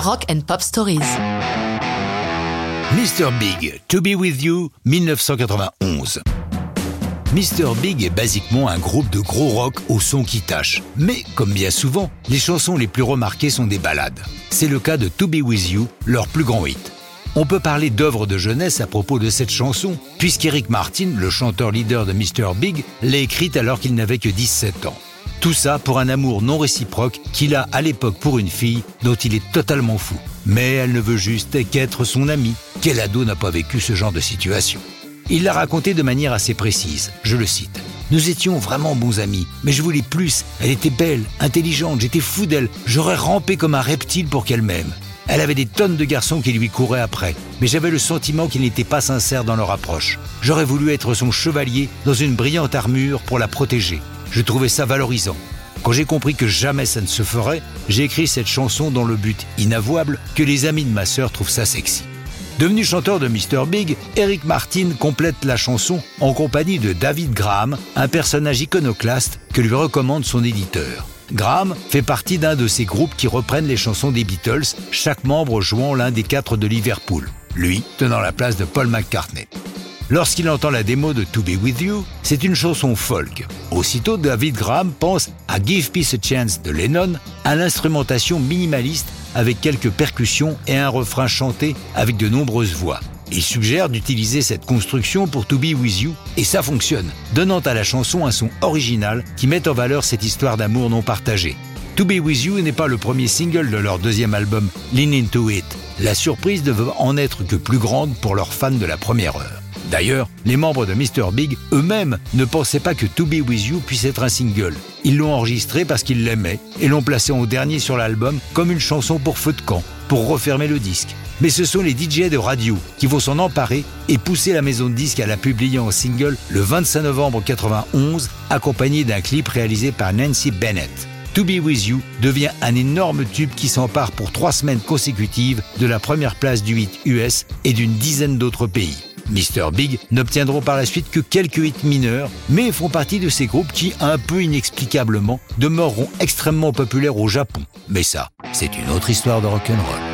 Rock and Pop Stories. Mr. Big, To Be With You, 1991. Mr. Big est basiquement un groupe de gros rock au son qui tâche. Mais, comme bien souvent, les chansons les plus remarquées sont des ballades. C'est le cas de To Be With You, leur plus grand hit. On peut parler d'œuvre de jeunesse à propos de cette chanson, puisqu'Eric Martin, le chanteur leader de Mr. Big, l'a écrite alors qu'il n'avait que 17 ans. Tout ça pour un amour non réciproque qu'il a à l'époque pour une fille dont il est totalement fou. Mais elle ne veut juste qu'être son amie. Quel ado n'a pas vécu ce genre de situation Il l'a raconté de manière assez précise. Je le cite. Nous étions vraiment bons amis, mais je voulais plus. Elle était belle, intelligente, j'étais fou d'elle. J'aurais rampé comme un reptile pour qu'elle m'aime. Elle avait des tonnes de garçons qui lui couraient après, mais j'avais le sentiment qu'ils n'étaient pas sincères dans leur approche. J'aurais voulu être son chevalier dans une brillante armure pour la protéger. Je trouvais ça valorisant. Quand j'ai compris que jamais ça ne se ferait, j'ai écrit cette chanson dans le but inavouable que les amis de ma sœur trouvent ça sexy. Devenu chanteur de Mr. Big, Eric Martin complète la chanson en compagnie de David Graham, un personnage iconoclaste que lui recommande son éditeur. Graham fait partie d'un de ces groupes qui reprennent les chansons des Beatles, chaque membre jouant l'un des quatre de Liverpool, lui tenant la place de Paul McCartney. Lorsqu'il entend la démo de To Be With You, c'est une chanson folk. Aussitôt, David Graham pense à Give Peace a Chance de Lennon, à l'instrumentation minimaliste avec quelques percussions et un refrain chanté avec de nombreuses voix. Il suggère d'utiliser cette construction pour To Be With You, et ça fonctionne, donnant à la chanson un son original qui met en valeur cette histoire d'amour non partagée. To Be With You n'est pas le premier single de leur deuxième album, Lean Into It. La surprise ne veut en être que plus grande pour leurs fans de la première heure. D'ailleurs, les membres de Mr. Big eux-mêmes ne pensaient pas que To Be With You puisse être un single. Ils l'ont enregistré parce qu'ils l'aimaient et l'ont placé en dernier sur l'album comme une chanson pour feu de camp, pour refermer le disque mais ce sont les DJ de radio qui vont s'en emparer et pousser la maison de disques à la publier en single le 25 novembre 91, accompagné d'un clip réalisé par Nancy Bennett. To Be With You devient un énorme tube qui s'empare pour trois semaines consécutives de la première place du hit US et d'une dizaine d'autres pays. Mr. Big n'obtiendront par la suite que quelques hits mineurs, mais font partie de ces groupes qui, un peu inexplicablement, demeureront extrêmement populaires au Japon. Mais ça, c'est une autre histoire de rock'n'roll.